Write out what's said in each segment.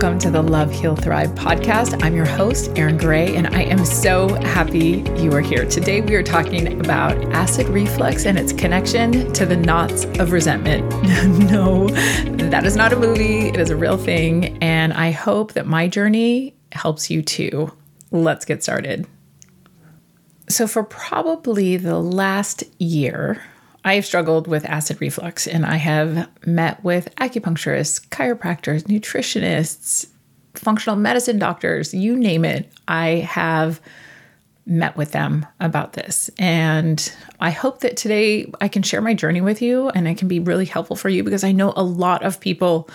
welcome to the Love, Heal, Thrive podcast. I'm your host, Erin Garay, and I am so happy you are here. Today, we are talking about acid reflux and its connection to the knots of resentment. no, that is not a movie, it is a real thing. And I hope that my journey helps you too. Let's get started. So, for probably the last year, I have struggled with acid reflux and I have met with acupuncturists, chiropractors, nutritionists, functional medicine doctors, you name it. I have met with them about this. And I hope that today I can share my journey with you and it can be really helpful for you because I know a lot of people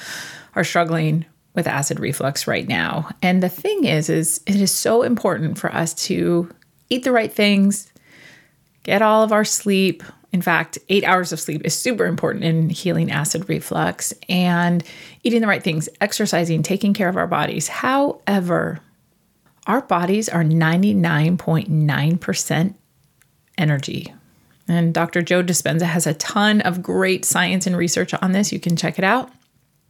are struggling with acid reflux right now. And the thing is is it is so important for us to eat the right things, get all of our sleep, in fact, eight hours of sleep is super important in healing acid reflux and eating the right things, exercising, taking care of our bodies. However, our bodies are 99.9% energy. And Dr. Joe Dispenza has a ton of great science and research on this. You can check it out.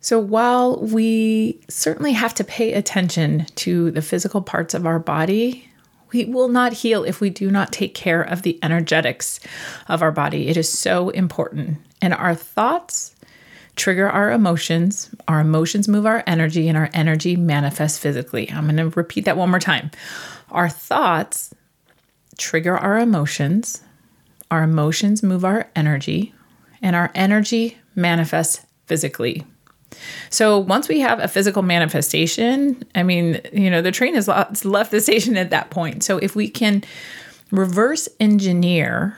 So, while we certainly have to pay attention to the physical parts of our body, we will not heal if we do not take care of the energetics of our body. It is so important. And our thoughts trigger our emotions. Our emotions move our energy, and our energy manifests physically. I'm going to repeat that one more time. Our thoughts trigger our emotions. Our emotions move our energy, and our energy manifests physically. So once we have a physical manifestation, I mean, you know, the train has left the station at that point. So if we can reverse engineer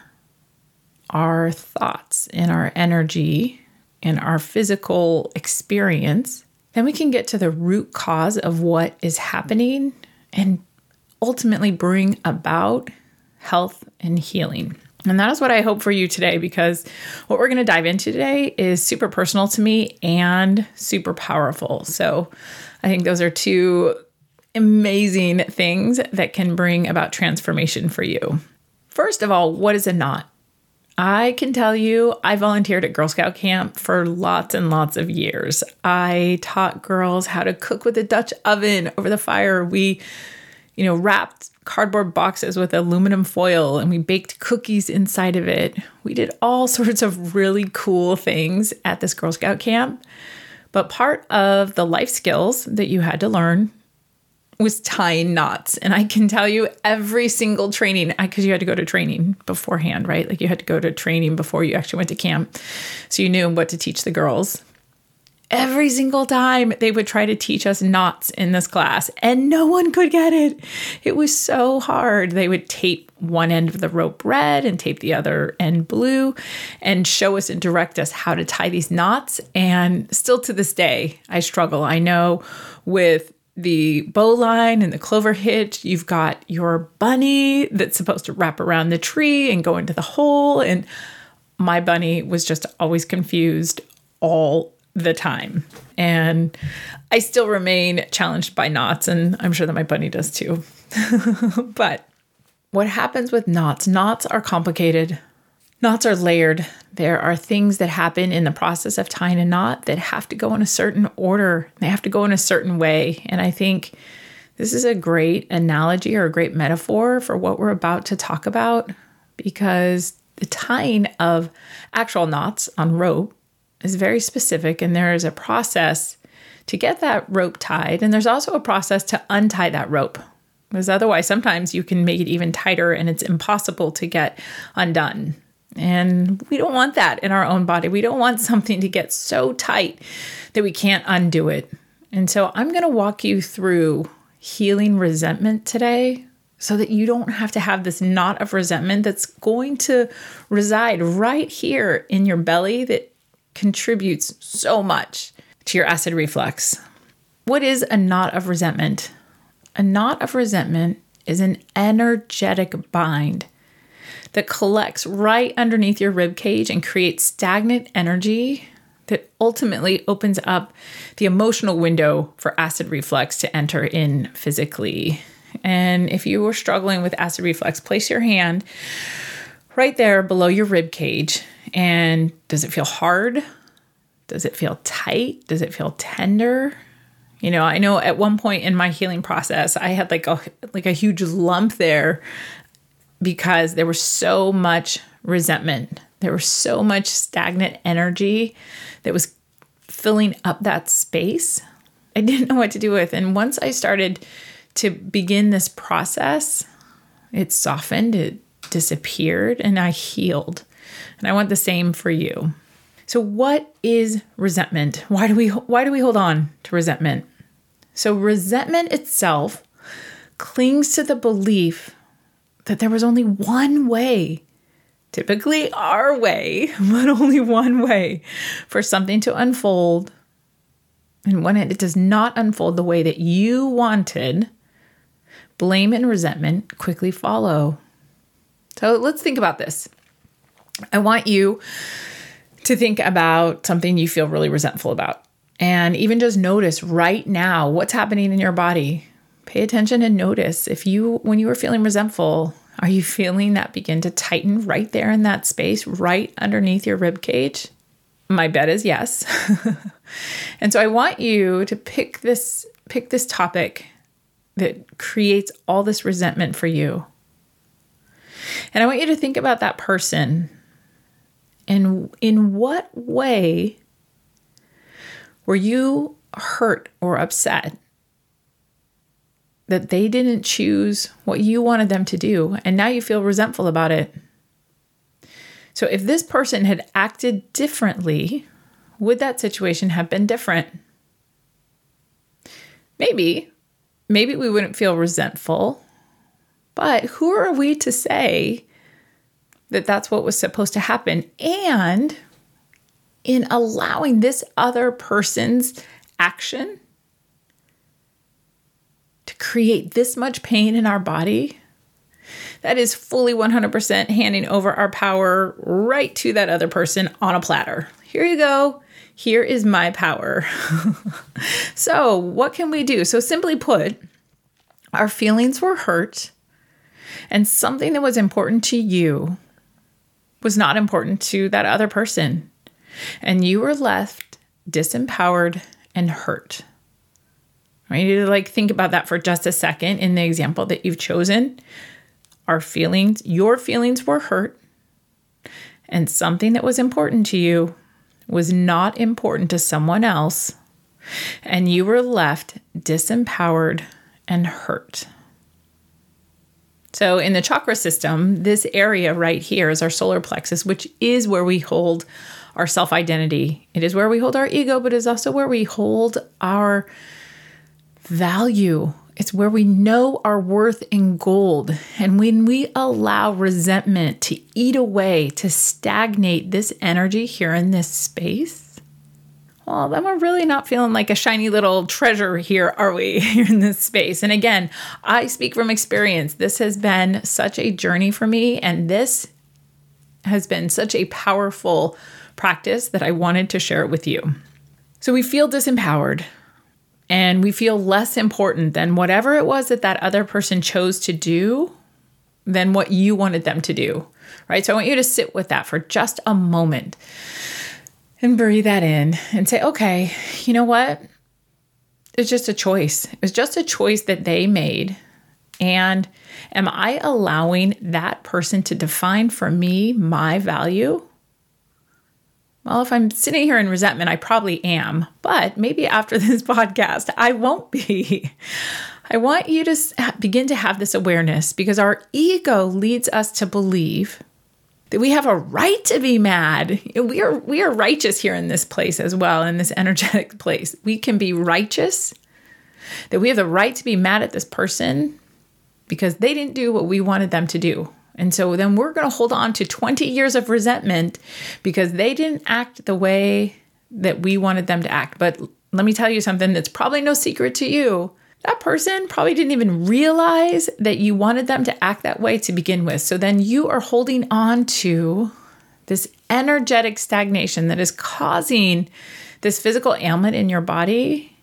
our thoughts and our energy and our physical experience, then we can get to the root cause of what is happening and ultimately bring about health and healing. And that is what I hope for you today because what we're going to dive into today is super personal to me and super powerful. So I think those are two amazing things that can bring about transformation for you. First of all, what is a knot? I can tell you, I volunteered at Girl Scout camp for lots and lots of years. I taught girls how to cook with a Dutch oven over the fire. We, you know, wrapped cardboard boxes with aluminum foil and we baked cookies inside of it. We did all sorts of really cool things at this Girl Scout camp. But part of the life skills that you had to learn was tying knots. And I can tell you every single training, because you had to go to training beforehand, right? Like you had to go to training before you actually went to camp. So you knew what to teach the girls every single time they would try to teach us knots in this class and no one could get it. It was so hard. They would tape one end of the rope red and tape the other end blue and show us and direct us how to tie these knots. And still to this day, I struggle. I know with the bowline and the clover hitch, you've got your bunny that's supposed to wrap around the tree and go into the hole. And my bunny was just always confused all the time. And I still remain challenged by knots, and I'm sure that my bunny does too. but what happens with knots? Knots are complicated. Knots are layered. There are things that happen in the process of tying a knot that have to go in a certain order. They have to go in a certain way. And I think this is a great analogy or a great metaphor for what we're about to talk about because the tying of actual knots on rope is very specific, and there is a process to get that rope tied. And there's also a process to untie that rope, because otherwise, sometimes you can make it even tighter and it's impossible to get undone. And we don't want that in our own body. We don't want something to get so tight that we can't undo it. And so I'm going to walk you through healing resentment today so that you don't have to have this knot of resentment that's going to reside right here in your belly that contributes so much to your acid reflux. What is a knot of resentment? A knot of resentment is an energetic bind that collects right underneath your rib cage and creates stagnant energy that ultimately opens up the emotional window for acid reflux to enter in physically. And if you are struggling with acid reflux, place your hand right there below your rib cage and does it feel hard? Does it feel tight? Does it feel tender? You know, I know at one point in my healing process, I had like a like a huge lump there because there was so much resentment. There was so much stagnant energy that was filling up that space. I didn't know what to do with. And once I started to begin this process, it softened, it disappeared, and I healed. And I want the same for you. So what is resentment? Why do we why do we hold on to resentment? So resentment itself clings to the belief that there was only one way, typically our way, but only one way for something to unfold. And when it does not unfold the way that you wanted, blame and resentment quickly follow. So let's think about this. I want you to think about something you feel really resentful about. And even just notice right now what's happening in your body. Pay attention and notice if you, when you were feeling resentful, are you feeling that begin to tighten right there in that space, right underneath your rib cage? My bet is yes. and so I want you to pick this pick this topic that creates all this resentment for you. And I want you to think about that person and in what way were you hurt or upset that they didn't choose what you wanted them to do and now you feel resentful about it? So, if this person had acted differently, would that situation have been different? Maybe. Maybe we wouldn't feel resentful. But who are we to say that that's what was supposed to happen? And in allowing this other person's action to create this much pain in our body, that is fully 100% handing over our power right to that other person on a platter. Here you go. Here is my power. so, what can we do? So, simply put, our feelings were hurt, and something that was important to you was not important to that other person and you were left disempowered and hurt. I need to like think about that for just a second in the example that you've chosen. Our feelings, your feelings were hurt, and something that was important to you was not important to someone else, and you were left disempowered and hurt. So, in the chakra system, this area right here is our solar plexus, which is where we hold our self identity. It is where we hold our ego, but it's also where we hold our value. It's where we know our worth in gold. And when we allow resentment to eat away, to stagnate this energy here in this space, well, then we're really not feeling like a shiny little treasure here, are we, here in this space? And again, I speak from experience. This has been such a journey for me, and this has been such a powerful practice that I wanted to share it with you. So we feel disempowered and we feel less important than whatever it was that that other person chose to do than what you wanted them to do. Right? So I want you to sit with that for just a moment and breathe that in and say, okay, you know what? It's just a choice. It's just a choice that they made. And am I allowing that person to define for me my value? Well, if I'm sitting here in resentment, I probably am, but maybe after this podcast, I won't be. I want you to begin to have this awareness because our ego leads us to believe that we have a right to be mad. We are we are righteous here in this place as well, in this energetic place. We can be righteous that we have the right to be mad at this person because they didn't do what we wanted them to do. And so then we're going to hold on to 20 years of resentment because they didn't act the way that we wanted them to act. But let me tell you something that's probably no secret to you. That person probably didn't even realize that you wanted them to act that way to begin with. So then you are holding on to this energetic stagnation that is causing this physical ailment in your body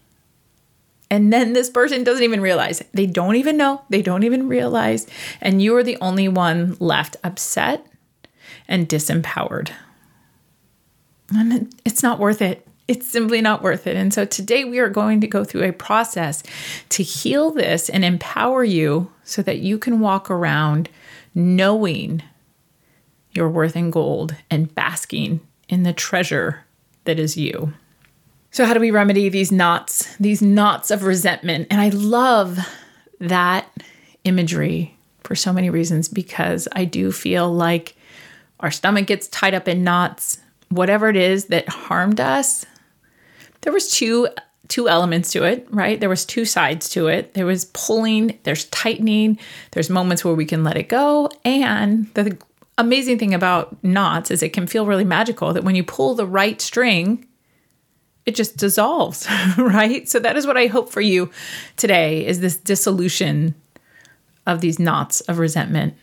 and then this person doesn't even realize. They don't even know. They don't even realize. And you are the only one left upset and disempowered. And it's not worth it. It's simply not worth it. And so today we are going to go through a process to heal this and empower you so that you can walk around knowing your worth in gold and basking in the treasure that is you. So, how do we remedy these knots, these knots of resentment? And I love that imagery for so many reasons because I do feel like our stomach gets tied up in knots, whatever it is that harmed us. There was two two elements to it, right? There was two sides to it. There was pulling, there's tightening, there's moments where we can let it go, and the amazing thing about knots is it can feel really magical that when you pull the right string, it just dissolves, right? So that is what I hope for you today is this dissolution of these knots of resentment.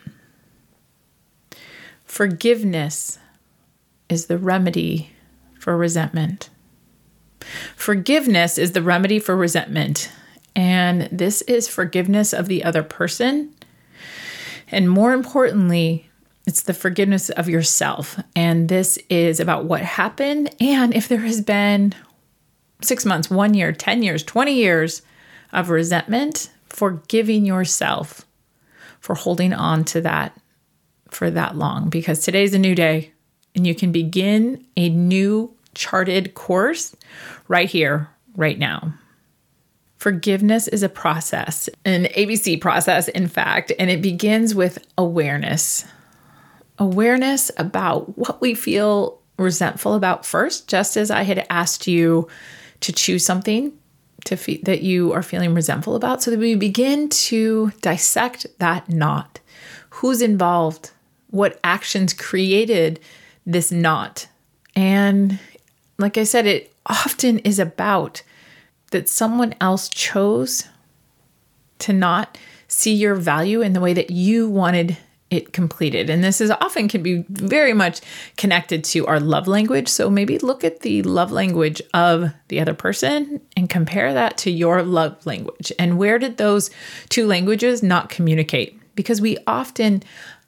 Forgiveness is the remedy for resentment. Forgiveness is the remedy for resentment. And this is forgiveness of the other person. And more importantly, it's the forgiveness of yourself. And this is about what happened. And if there has been six months, one year, 10 years, 20 years of resentment, forgiving yourself for holding on to that for that long. Because today's a new day and you can begin a new charted course right here, right now. Forgiveness is a process, an ABC process, in fact, and it begins with awareness. Awareness about what we feel resentful about first, just as I had asked you to choose something to fe- that you are feeling resentful about so that we begin to dissect that knot. Who's involved? What actions created this knot? And like I said, it often is about that someone else chose to not see your value in the way that you wanted it completed. And this is often can be very much connected to our love language. So maybe look at the love language of the other person and compare that to your love language. And where did those two languages not communicate? Because we often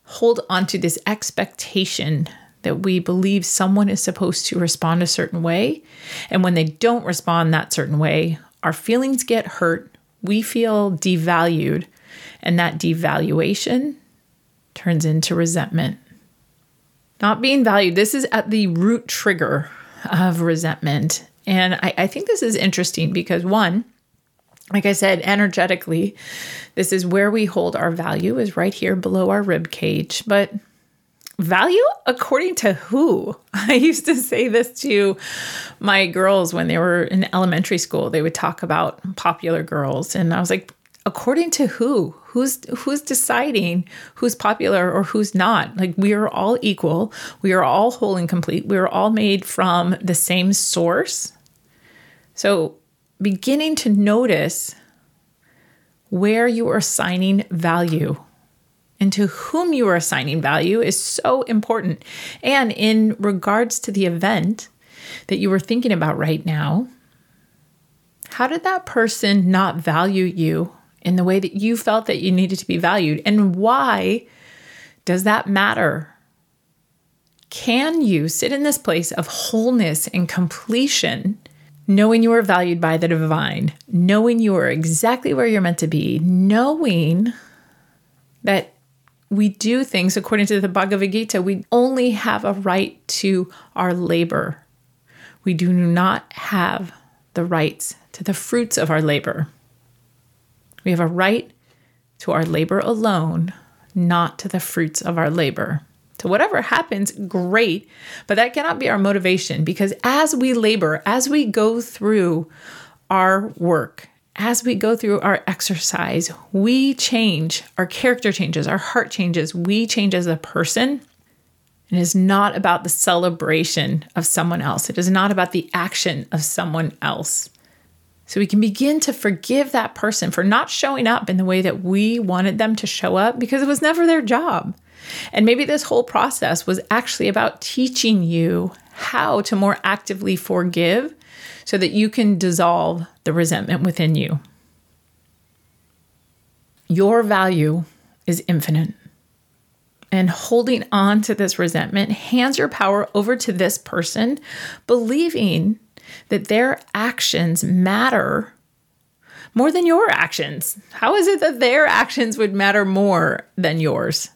hold on to this expectation that we believe someone is supposed to respond a certain way. And when they don't respond that certain way, our feelings get hurt. We feel devalued. And that devaluation turns into resentment. Not being valued, this is at the root trigger of resentment. And I, I think this is interesting because, one, like I said, energetically, this is where we hold our value, is right here below our rib cage. But value according to who? I used to say this to my girls when they were in elementary school. They would talk about popular girls. And I was like, according to who? who's who's deciding who's popular or who's not like we are all equal we are all whole and complete we are all made from the same source so beginning to notice where you are assigning value and to whom you are assigning value is so important and in regards to the event that you were thinking about right now how did that person not value you in the way that you felt that you needed to be valued? And why does that matter? Can you sit in this place of wholeness and completion, knowing you are valued by the divine, knowing you are exactly where you're meant to be, knowing that we do things according to the Bhagavad Gita, we only have a right to our labor. We do not have the rights to the fruits of our labor. We have a right to our labor alone, not to the fruits of our labor. So, whatever happens, great, but that cannot be our motivation because as we labor, as we go through our work, as we go through our exercise, we change, our character changes, our heart changes, we change as a person. It is not about the celebration of someone else. It is not about the action of someone else. So we can begin to forgive that person for not showing up in the way that we wanted them to show up because it was never their job. And maybe this whole process was actually about teaching you how to more actively forgive so that you can dissolve the resentment within you. Your value is infinite. And holding on to this resentment hands your power over to this person, believing that their actions matter more than your actions. How is it that their actions would matter more than yours?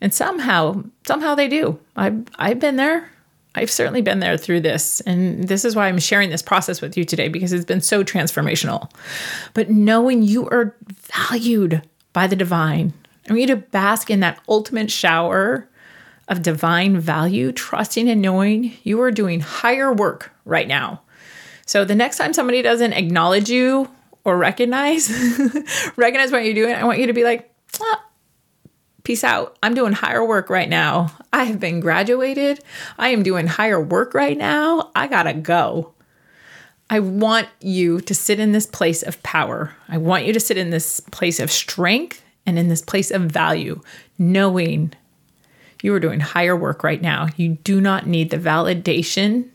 And somehow, somehow they do. I've, I've been there. I've certainly been there through this. And this is why I'm sharing this process with you today because it's been so transformational. But knowing you are valued by the divine, I want you to bask in that ultimate shower of divine value, trusting and knowing you are doing higher work right now. So the next time somebody doesn't acknowledge you or recognize recognize what you're doing, I want you to be like, ah, peace out. I'm doing higher work right now. I have been graduated. I am doing higher work right now. I got to go. I want you to sit in this place of power. I want you to sit in this place of strength and in this place of value, knowing you are doing higher work right now. You do not need the validation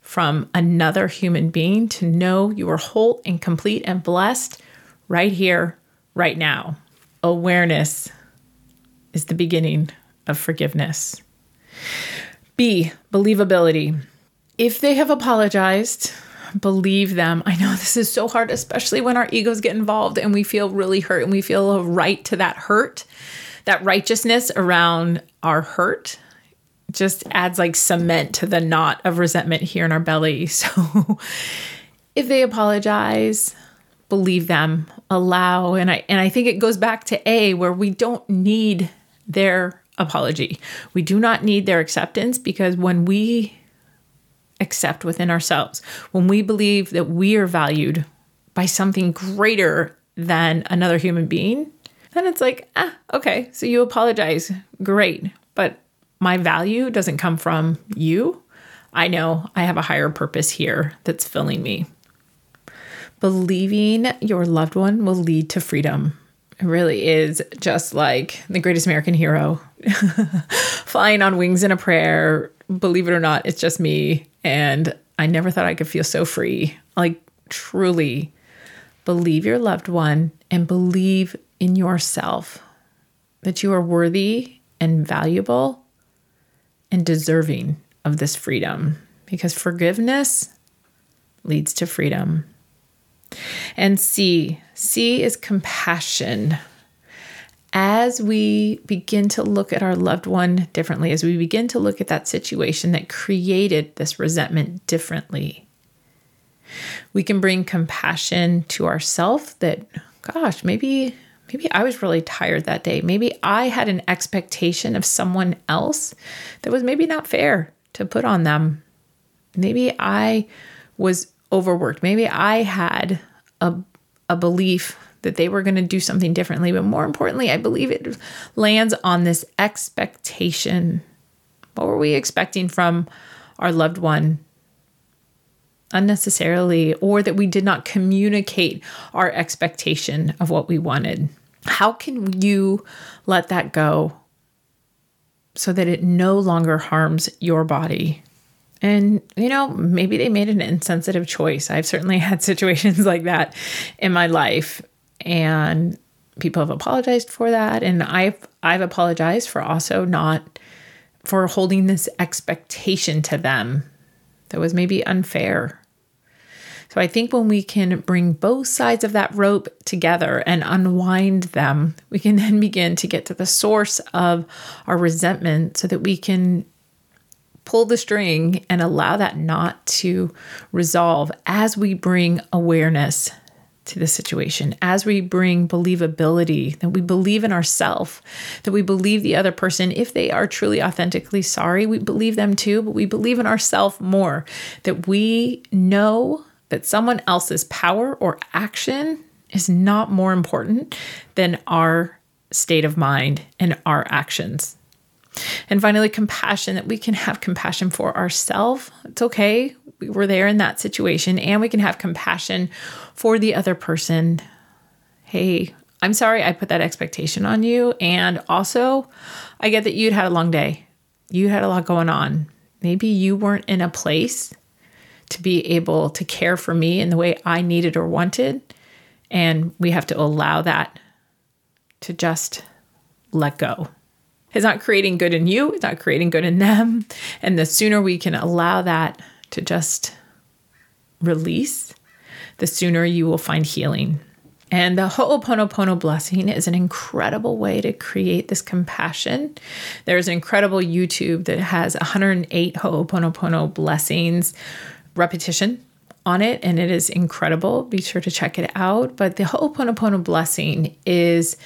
from another human being to know you are whole and complete and blessed right here, right now. Awareness is the beginning of forgiveness. B, believability. If they have apologized, believe them. I know this is so hard, especially when our egos get involved and we feel really hurt and we feel a right to that hurt. That righteousness around our hurt just adds like cement to the knot of resentment here in our belly. So if they apologize, believe them, allow and I and I think it goes back to A where we don't need their apology. We do not need their acceptance because when we accept within ourselves, when we believe that we are valued by something greater than another human being, then it's like, ah, okay, so you apologize. Great. But my value doesn't come from you. I know I have a higher purpose here that's filling me. Believing your loved one will lead to freedom. It really is just like the greatest American hero flying on wings in a prayer. Believe it or not, it's just me. And I never thought I could feel so free. Like, truly believe your loved one and believe in yourself that you are worthy and valuable and deserving of this freedom because forgiveness leads to freedom. And C, C is compassion. As we begin to look at our loved one differently, as we begin to look at that situation that created this resentment differently, we can bring compassion to ourselves that, gosh, maybe maybe I was really tired that day. Maybe I had an expectation of someone else that was maybe not fair to put on them. Maybe I was overworked. Maybe I had a, a belief that they were going to do something differently. But more importantly, I believe it lands on this expectation. What were we expecting from our loved one unnecessarily, or that we did not communicate our expectation of what we wanted? How can you let that go so that it no longer harms your body and, you know, maybe they made an insensitive choice. I've certainly had situations like that in my life. And people have apologized for that. And I've I've apologized for also not for holding this expectation to them that was maybe unfair. So I think when we can bring both sides of that rope together and unwind them, we can then begin to get to the source of our resentment so that we can pull the string and allow that knot to resolve as we bring awareness to the situation, as we bring believability, that we believe in ourselves, that we believe the other person, if they are truly authentically sorry, we believe them too, but we believe in ourselves more, that we know that someone else's power or action is not more important than our state of mind and our actions. And finally, compassion that we can have compassion for ourselves. It's okay. We were there in that situation, and we can have compassion for the other person. Hey, I'm sorry I put that expectation on you. And also, I get that you'd had a long day, you had a lot going on. Maybe you weren't in a place to be able to care for me in the way I needed or wanted. And we have to allow that to just let go. It's not creating good in you, it's not creating good in them. And the sooner we can allow that to just release, the sooner you will find healing. And the Ho'oponopono blessing is an incredible way to create this compassion. There's an incredible YouTube that has 108 Ho'oponopono blessings repetition on it, and it is incredible. Be sure to check it out. But the Ho'oponopono blessing is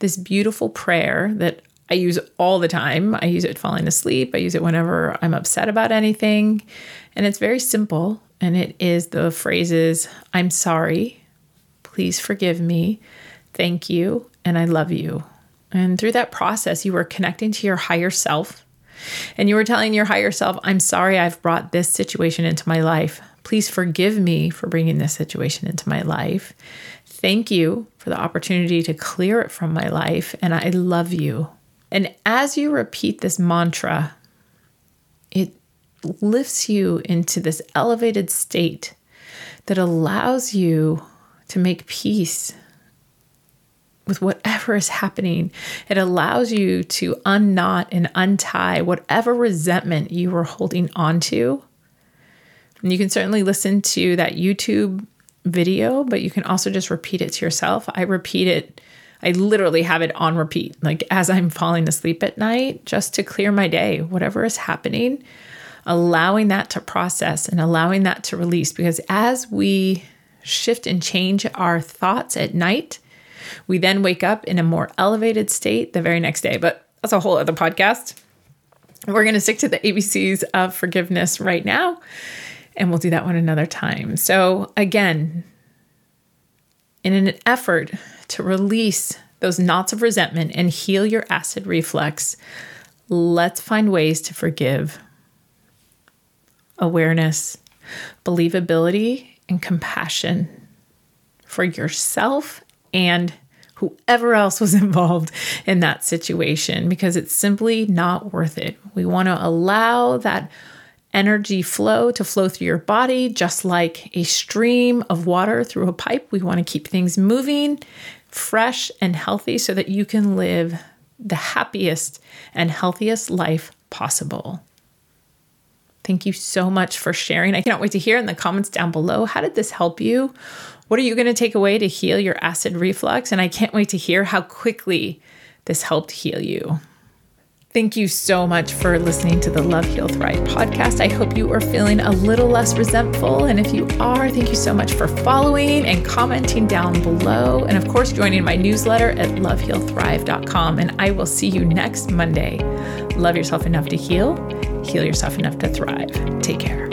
this beautiful prayer that I use all the time. I use it falling asleep, I use it whenever I'm upset about anything. And it's very simple. And it is the phrases I'm sorry, Please forgive me. Thank you. And I love you. And through that process, you were connecting to your higher self. And you were telling your higher self, I'm sorry I've brought this situation into my life. Please forgive me for bringing this situation into my life. Thank you for the opportunity to clear it from my life. And I love you. And as you repeat this mantra, it lifts you into this elevated state that allows you to make peace with whatever is happening. It allows you to unknot and untie whatever resentment you were holding onto. And you can certainly listen to that YouTube video, but you can also just repeat it to yourself. I repeat it, I literally have it on repeat, like as I'm falling asleep at night, just to clear my day, whatever is happening, allowing that to process and allowing that to release. Because as we shift and change our thoughts at night. We then wake up in a more elevated state the very next day. But that's a whole other podcast. We're going to stick to the ABCs of forgiveness right now, and we'll do that one another time. So, again, in an effort to release those knots of resentment and heal your acid reflux, let's find ways to forgive. Awareness, believability, and compassion for yourself and whoever else was involved in that situation because it's simply not worth it. We want to allow that energy flow to flow through your body just like a stream of water through a pipe. We want to keep things moving, fresh, and healthy so that you can live the happiest and healthiest life possible. Thank you so much for sharing. I cannot wait to hear in the comments down below. How did this help you? What are you going to take away to heal your acid reflux? And I can't wait to hear how quickly this helped heal you. Thank you so much for listening to the Love Heal Thrive podcast. I hope you are feeling a little less resentful. And if you are, thank you so much for following and commenting down below. And of course, joining my newsletter at lovehealthrive.com. And I will see you next Monday. Love yourself enough to heal, heal yourself enough to thrive. Take care.